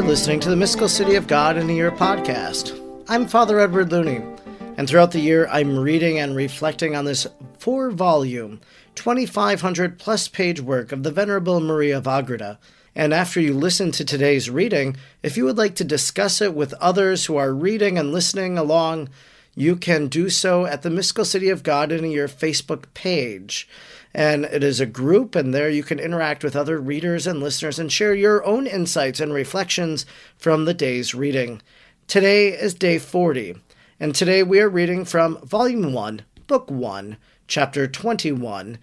are listening to the Mystical City of God in a Year podcast. I'm Father Edward Looney, and throughout the year I'm reading and reflecting on this four volume, 2,500 plus page work of the Venerable Maria of Agreda. And after you listen to today's reading, if you would like to discuss it with others who are reading and listening along, you can do so at the Mystical City of God in a Year Facebook page. And it is a group, and there you can interact with other readers and listeners and share your own insights and reflections from the day's reading. Today is day 40, and today we are reading from Volume 1, Book 1, Chapter 21,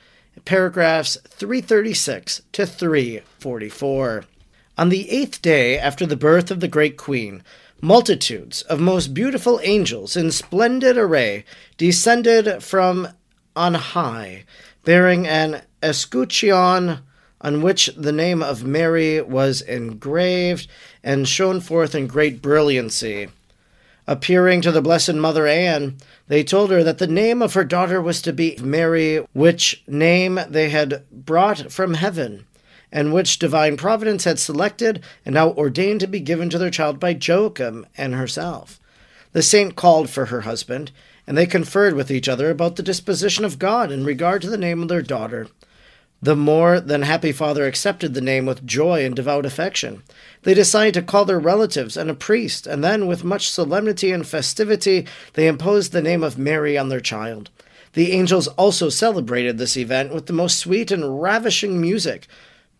paragraphs 336 to 344. On the eighth day after the birth of the great queen, multitudes of most beautiful angels in splendid array descended from on high bearing an escutcheon on which the name of Mary was engraved and shone forth in great brilliancy. Appearing to the Blessed Mother Anne, they told her that the name of her daughter was to be Mary, which name they had brought from heaven, and which divine providence had selected and now ordained to be given to their child by Joachim and herself. The saint called for her husband, and they conferred with each other about the disposition of God in regard to the name of their daughter. The more than happy father accepted the name with joy and devout affection. They decided to call their relatives and a priest, and then, with much solemnity and festivity, they imposed the name of Mary on their child. The angels also celebrated this event with the most sweet and ravishing music,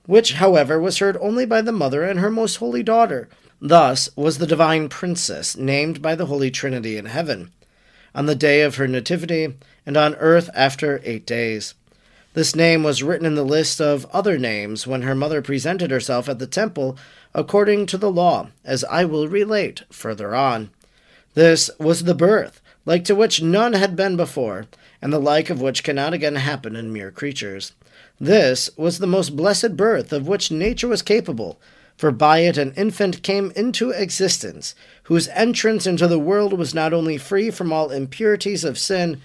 which, however, was heard only by the mother and her most holy daughter. Thus was the divine princess named by the Holy Trinity in heaven on the day of her nativity, and on earth after eight days. This name was written in the list of other names when her mother presented herself at the temple according to the law, as I will relate further on. This was the birth, like to which none had been before, and the like of which cannot again happen in mere creatures. This was the most blessed birth of which nature was capable, for by it an infant came into existence, whose entrance into the world was not only free from all impurities of sin,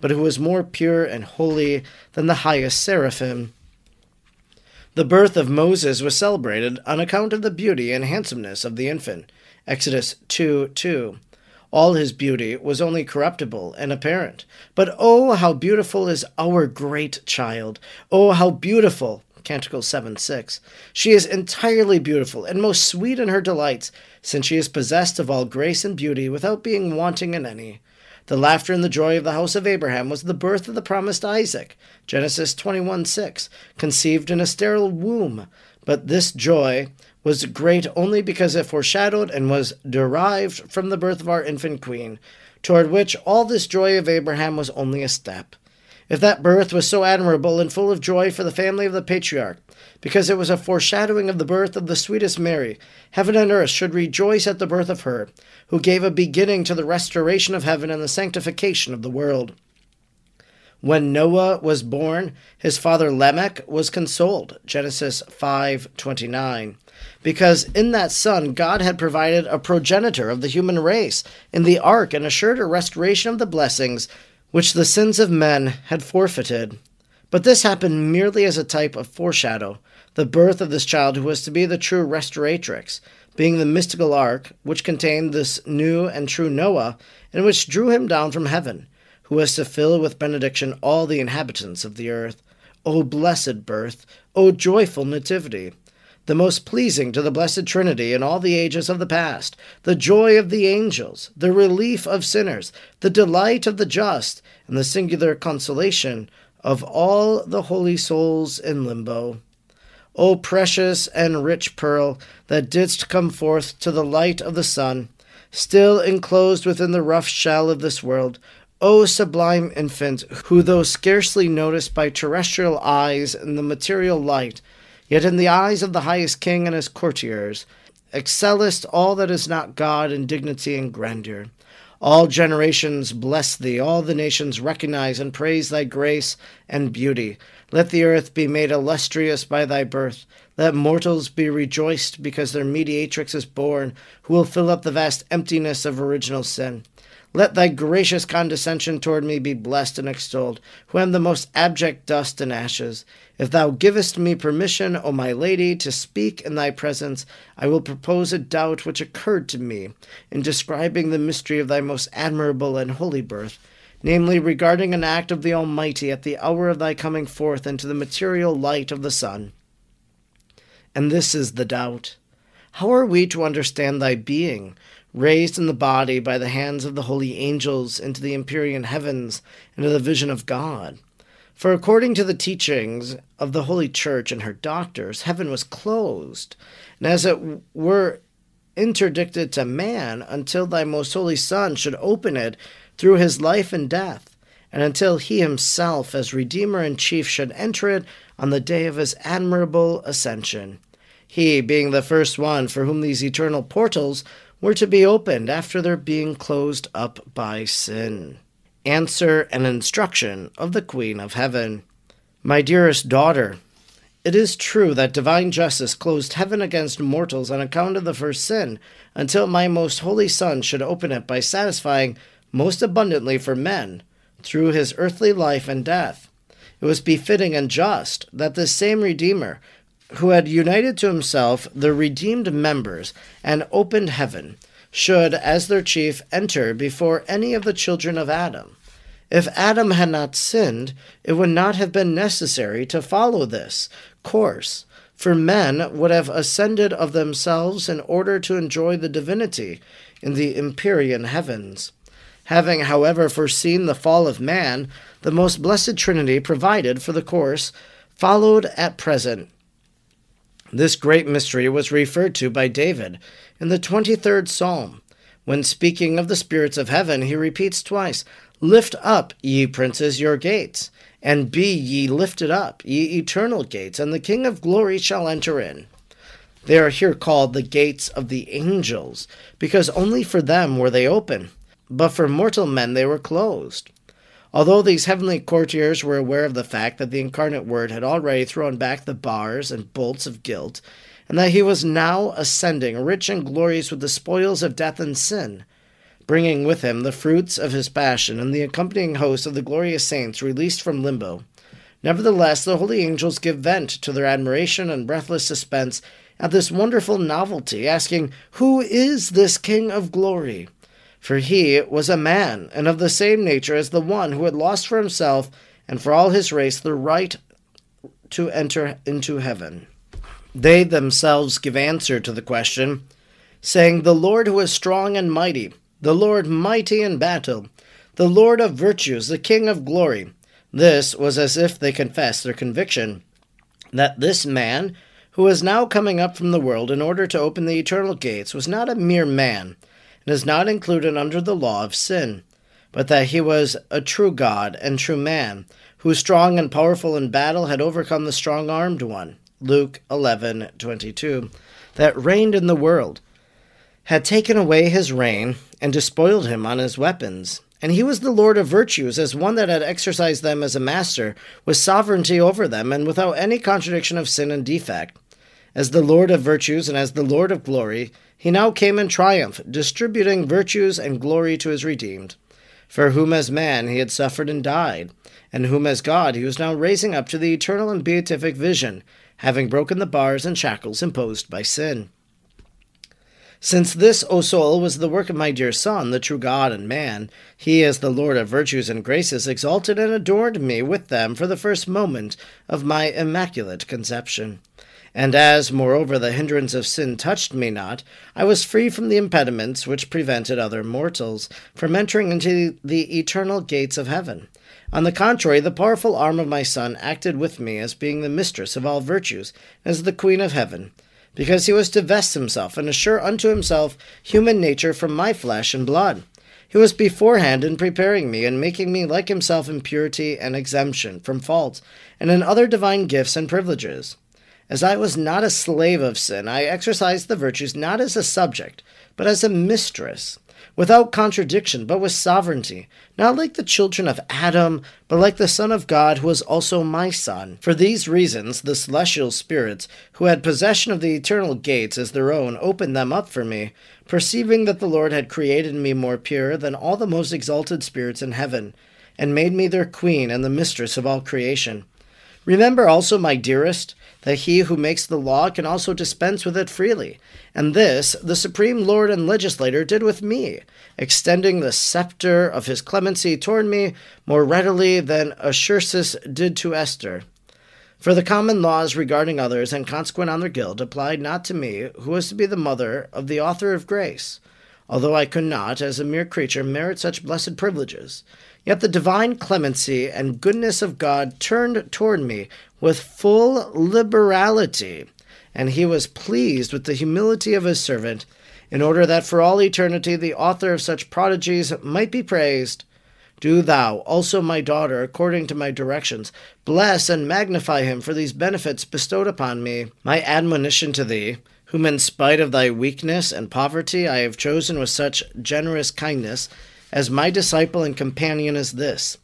but who was more pure and holy than the highest seraphim. The birth of Moses was celebrated on account of the beauty and handsomeness of the infant. Exodus 2 2. All his beauty was only corruptible and apparent. But oh, how beautiful is our great child! Oh, how beautiful! Canticle 7 6. She is entirely beautiful and most sweet in her delights, since she is possessed of all grace and beauty without being wanting in any. The laughter and the joy of the house of Abraham was the birth of the promised Isaac, Genesis 21 6, conceived in a sterile womb. But this joy was great only because it foreshadowed and was derived from the birth of our infant queen, toward which all this joy of Abraham was only a step. If that birth was so admirable and full of joy for the family of the patriarch, because it was a foreshadowing of the birth of the sweetest Mary, heaven and earth should rejoice at the birth of her, who gave a beginning to the restoration of heaven and the sanctification of the world. When Noah was born, his father Lamech was consoled, Genesis 5:29, because in that son God had provided a progenitor of the human race in the ark and assured a restoration of the blessings which the sins of men had forfeited. But this happened merely as a type of foreshadow, the birth of this child who was to be the true restoratrix, being the mystical ark which contained this new and true Noah, and which drew him down from heaven, who was to fill with benediction all the inhabitants of the earth. O blessed birth! O joyful nativity! The most pleasing to the Blessed Trinity in all the ages of the past, the joy of the angels, the relief of sinners, the delight of the just, and the singular consolation of all the holy souls in limbo. O precious and rich pearl, that didst come forth to the light of the sun, still enclosed within the rough shell of this world, O sublime infant, who, though scarcely noticed by terrestrial eyes in the material light, Yet in the eyes of the highest king and his courtiers, excellest all that is not God in dignity and grandeur. All generations bless thee, all the nations recognize and praise thy grace and beauty. Let the earth be made illustrious by thy birth. Let mortals be rejoiced because their mediatrix is born, who will fill up the vast emptiness of original sin. Let thy gracious condescension toward me be blessed and extolled, who am the most abject dust and ashes. If thou givest me permission, O my lady, to speak in thy presence, I will propose a doubt which occurred to me in describing the mystery of thy most admirable and holy birth, namely regarding an act of the Almighty at the hour of thy coming forth into the material light of the sun. And this is the doubt. How are we to understand thy being? Raised in the body by the hands of the holy angels into the empyrean heavens, into the vision of God. For according to the teachings of the Holy Church and her doctors, heaven was closed, and as it were interdicted to man until thy most holy Son should open it through his life and death, and until he himself, as Redeemer and Chief, should enter it on the day of his admirable ascension. He being the first one for whom these eternal portals were to be opened after their being closed up by sin. Answer and instruction of the Queen of Heaven. My dearest daughter, it is true that divine justice closed heaven against mortals on account of the first sin, until my most holy Son should open it by satisfying most abundantly for men through his earthly life and death. It was befitting and just that this same Redeemer who had united to himself the redeemed members and opened heaven, should, as their chief, enter before any of the children of Adam. If Adam had not sinned, it would not have been necessary to follow this course, for men would have ascended of themselves in order to enjoy the divinity in the empyrean heavens. Having, however, foreseen the fall of man, the most blessed Trinity provided for the course followed at present this great mystery was referred to by David in the 23rd Psalm. When speaking of the spirits of heaven, he repeats twice Lift up, ye princes, your gates, and be ye lifted up, ye eternal gates, and the King of glory shall enter in. They are here called the gates of the angels, because only for them were they open, but for mortal men they were closed. Although these heavenly courtiers were aware of the fact that the incarnate Word had already thrown back the bars and bolts of guilt, and that he was now ascending, rich and glorious with the spoils of death and sin, bringing with him the fruits of his passion and the accompanying host of the glorious saints released from limbo. Nevertheless, the holy angels give vent to their admiration and breathless suspense at this wonderful novelty, asking, Who is this King of glory? For he was a man, and of the same nature as the one who had lost for himself and for all his race the right to enter into heaven. They themselves give answer to the question, saying, The Lord who is strong and mighty, the Lord mighty in battle, the Lord of virtues, the King of glory. This was as if they confessed their conviction that this man, who was now coming up from the world in order to open the eternal gates, was not a mere man and is not included under the law of sin, but that he was a true God and true man, who strong and powerful in battle had overcome the strong armed one, Luke 11:22, that reigned in the world, had taken away his reign and despoiled him on his weapons. And he was the Lord of virtues, as one that had exercised them as a master, with sovereignty over them, and without any contradiction of sin and defect. As the Lord of virtues and as the Lord of glory, he now came in triumph, distributing virtues and glory to his redeemed, for whom as man he had suffered and died, and whom as God he was now raising up to the eternal and beatific vision, having broken the bars and shackles imposed by sin. Since this, O soul, was the work of my dear Son, the true God and man, he, as the Lord of virtues and graces, exalted and adorned me with them for the first moment of my immaculate conception. And as, moreover, the hindrance of sin touched me not, I was free from the impediments which prevented other mortals from entering into the eternal gates of heaven. On the contrary, the powerful arm of my Son acted with me as being the mistress of all virtues, as the Queen of heaven, because he was to vest himself and assure unto himself human nature from my flesh and blood. He was beforehand in preparing me and making me like himself in purity and exemption from faults, and in other divine gifts and privileges. As I was not a slave of sin, I exercised the virtues not as a subject, but as a mistress. without contradiction, but with sovereignty, not like the children of Adam, but like the Son of God, who was also my Son. For these reasons, the celestial spirits, who had possession of the eternal gates as their own, opened them up for me, perceiving that the Lord had created me more pure than all the most exalted spirits in heaven, and made me their queen and the mistress of all creation. Remember also, my dearest, that he who makes the law can also dispense with it freely. And this the supreme Lord and legislator did with me, extending the scepter of his clemency toward me more readily than Ahasuerus did to Esther. For the common laws regarding others and consequent on their guilt applied not to me, who was to be the mother of the author of grace, although I could not, as a mere creature, merit such blessed privileges. Yet the divine clemency and goodness of God turned toward me with full liberality, and he was pleased with the humility of his servant, in order that for all eternity the author of such prodigies might be praised. Do thou also, my daughter, according to my directions, bless and magnify him for these benefits bestowed upon me. My admonition to thee, whom in spite of thy weakness and poverty I have chosen with such generous kindness, as my disciple and companion is this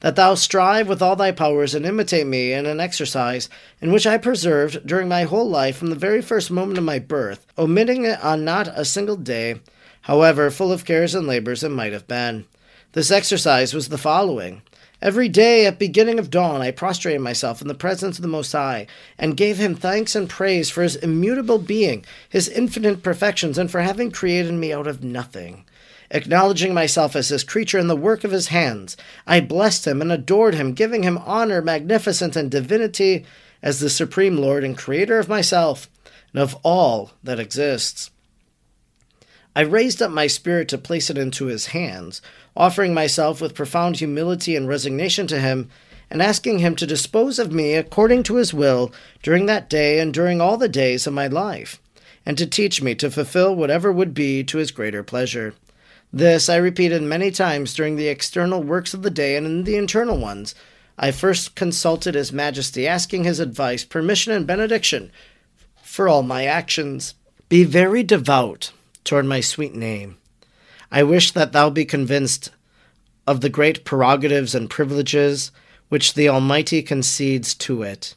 that thou strive with all thy powers and imitate me in an exercise in which I persevered during my whole life from the very first moment of my birth, omitting it on not a single day, however full of cares and labors it might have been. This exercise was the following. Every day at beginning of dawn I prostrated myself in the presence of the Most High, and gave him thanks and praise for his immutable being, his infinite perfections, and for having created me out of nothing. Acknowledging myself as his creature and the work of his hands, I blessed him and adored him, giving him honor, magnificence, and divinity as the supreme Lord and creator of myself and of all that exists. I raised up my spirit to place it into his hands, offering myself with profound humility and resignation to him, and asking him to dispose of me according to his will during that day and during all the days of my life, and to teach me to fulfill whatever would be to his greater pleasure. This I repeated many times during the external works of the day and in the internal ones. I first consulted His Majesty, asking his advice, permission, and benediction for all my actions. Be very devout toward my sweet name. I wish that thou be convinced of the great prerogatives and privileges which the Almighty concedes to it,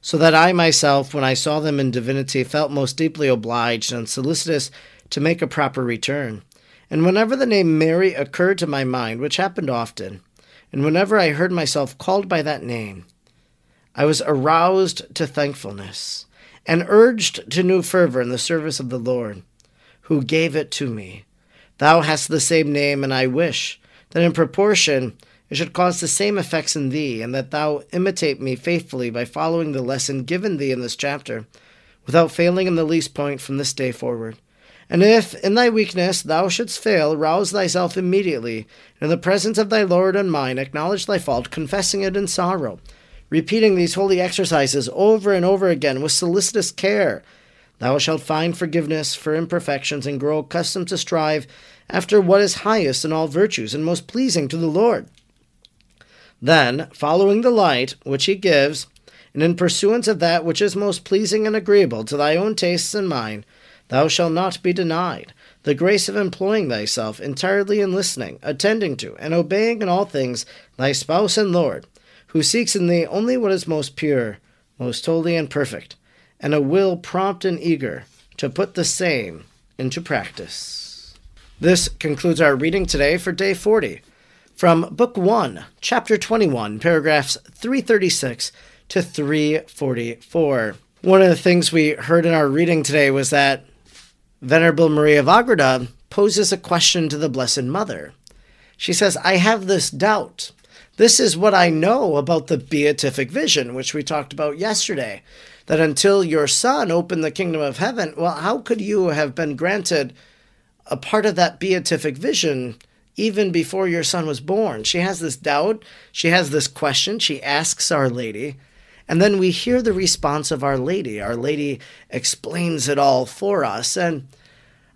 so that I myself, when I saw them in divinity, felt most deeply obliged and solicitous to make a proper return. And whenever the name Mary occurred to my mind, which happened often, and whenever I heard myself called by that name, I was aroused to thankfulness and urged to new fervor in the service of the Lord, who gave it to me. Thou hast the same name, and I wish that in proportion it should cause the same effects in thee, and that thou imitate me faithfully by following the lesson given thee in this chapter, without failing in the least point from this day forward. And if in thy weakness thou shouldst fail, rouse thyself immediately, and in the presence of thy Lord and mine, acknowledge thy fault, confessing it in sorrow, repeating these holy exercises over and over again with solicitous care. Thou shalt find forgiveness for imperfections and grow accustomed to strive after what is highest in all virtues and most pleasing to the Lord. Then, following the light which he gives, and in pursuance of that which is most pleasing and agreeable to thy own tastes and mine, Thou shalt not be denied the grace of employing thyself entirely in listening, attending to, and obeying in all things thy spouse and Lord, who seeks in thee only what is most pure, most holy, and perfect, and a will prompt and eager to put the same into practice. This concludes our reading today for day 40 from Book 1, Chapter 21, paragraphs 336 to 344. One of the things we heard in our reading today was that Venerable Maria of poses a question to the Blessed Mother. She says, I have this doubt. This is what I know about the beatific vision, which we talked about yesterday. That until your son opened the kingdom of heaven, well, how could you have been granted a part of that beatific vision even before your son was born? She has this doubt. She has this question. She asks Our Lady. And then we hear the response of Our Lady. Our Lady explains it all for us. And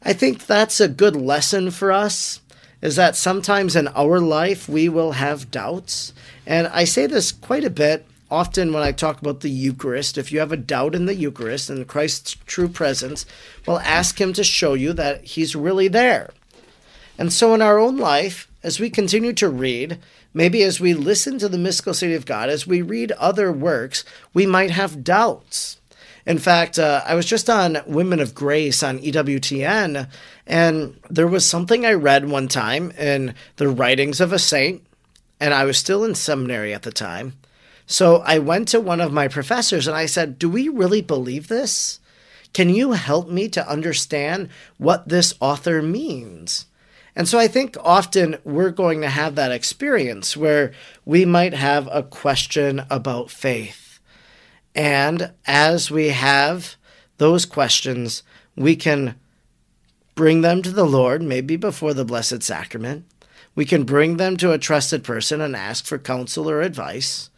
I think that's a good lesson for us is that sometimes in our life we will have doubts. And I say this quite a bit often when I talk about the Eucharist. If you have a doubt in the Eucharist and Christ's true presence, well, ask Him to show you that He's really there. And so, in our own life, as we continue to read, maybe as we listen to the mystical city of God, as we read other works, we might have doubts. In fact, uh, I was just on Women of Grace on EWTN, and there was something I read one time in the writings of a saint, and I was still in seminary at the time. So I went to one of my professors and I said, Do we really believe this? Can you help me to understand what this author means? And so I think often we're going to have that experience where we might have a question about faith. And as we have those questions, we can bring them to the Lord, maybe before the Blessed Sacrament. We can bring them to a trusted person and ask for counsel or advice.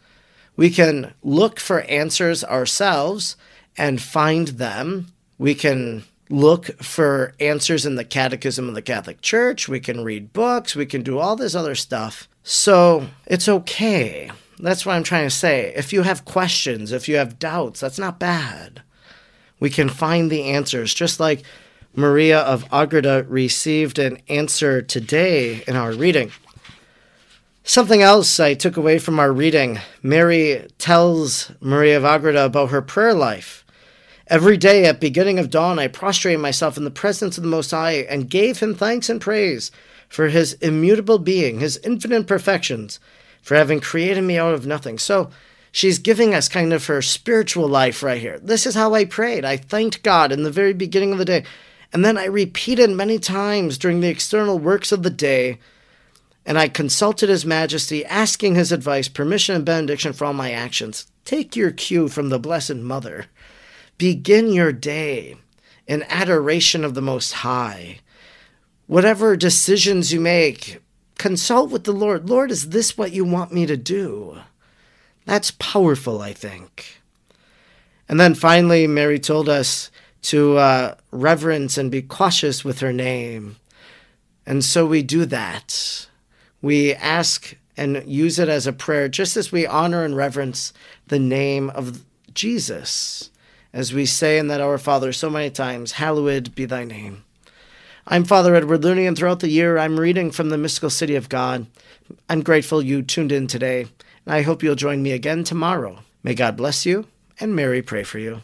We can look for answers ourselves and find them. We can look for answers in the Catechism of the Catholic Church. We can read books. We can do all this other stuff. So it's okay. That's what I'm trying to say. If you have questions, if you have doubts, that's not bad. We can find the answers, just like Maria of Agreda received an answer today in our reading. Something else I took away from our reading Mary tells Maria of Agreda about her prayer life. Every day at beginning of dawn, I prostrated myself in the presence of the Most High and gave him thanks and praise for his immutable being, his infinite perfections, for having created me out of nothing. So she's giving us kind of her spiritual life right here. This is how I prayed. I thanked God in the very beginning of the day. And then I repeated many times during the external works of the day, and I consulted His Majesty, asking His advice, permission, and benediction for all my actions. Take your cue from the Blessed Mother. Begin your day in adoration of the Most High. Whatever decisions you make, consult with the Lord. Lord, is this what you want me to do? That's powerful, I think. And then finally, Mary told us to uh, reverence and be cautious with her name. And so we do that. We ask and use it as a prayer, just as we honor and reverence the name of Jesus. As we say in that Our Father so many times, hallowed be thy name. I'm Father Edward Looney, and throughout the year, I'm reading from the mystical city of God. I'm grateful you tuned in today, and I hope you'll join me again tomorrow. May God bless you, and Mary pray for you.